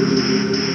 Música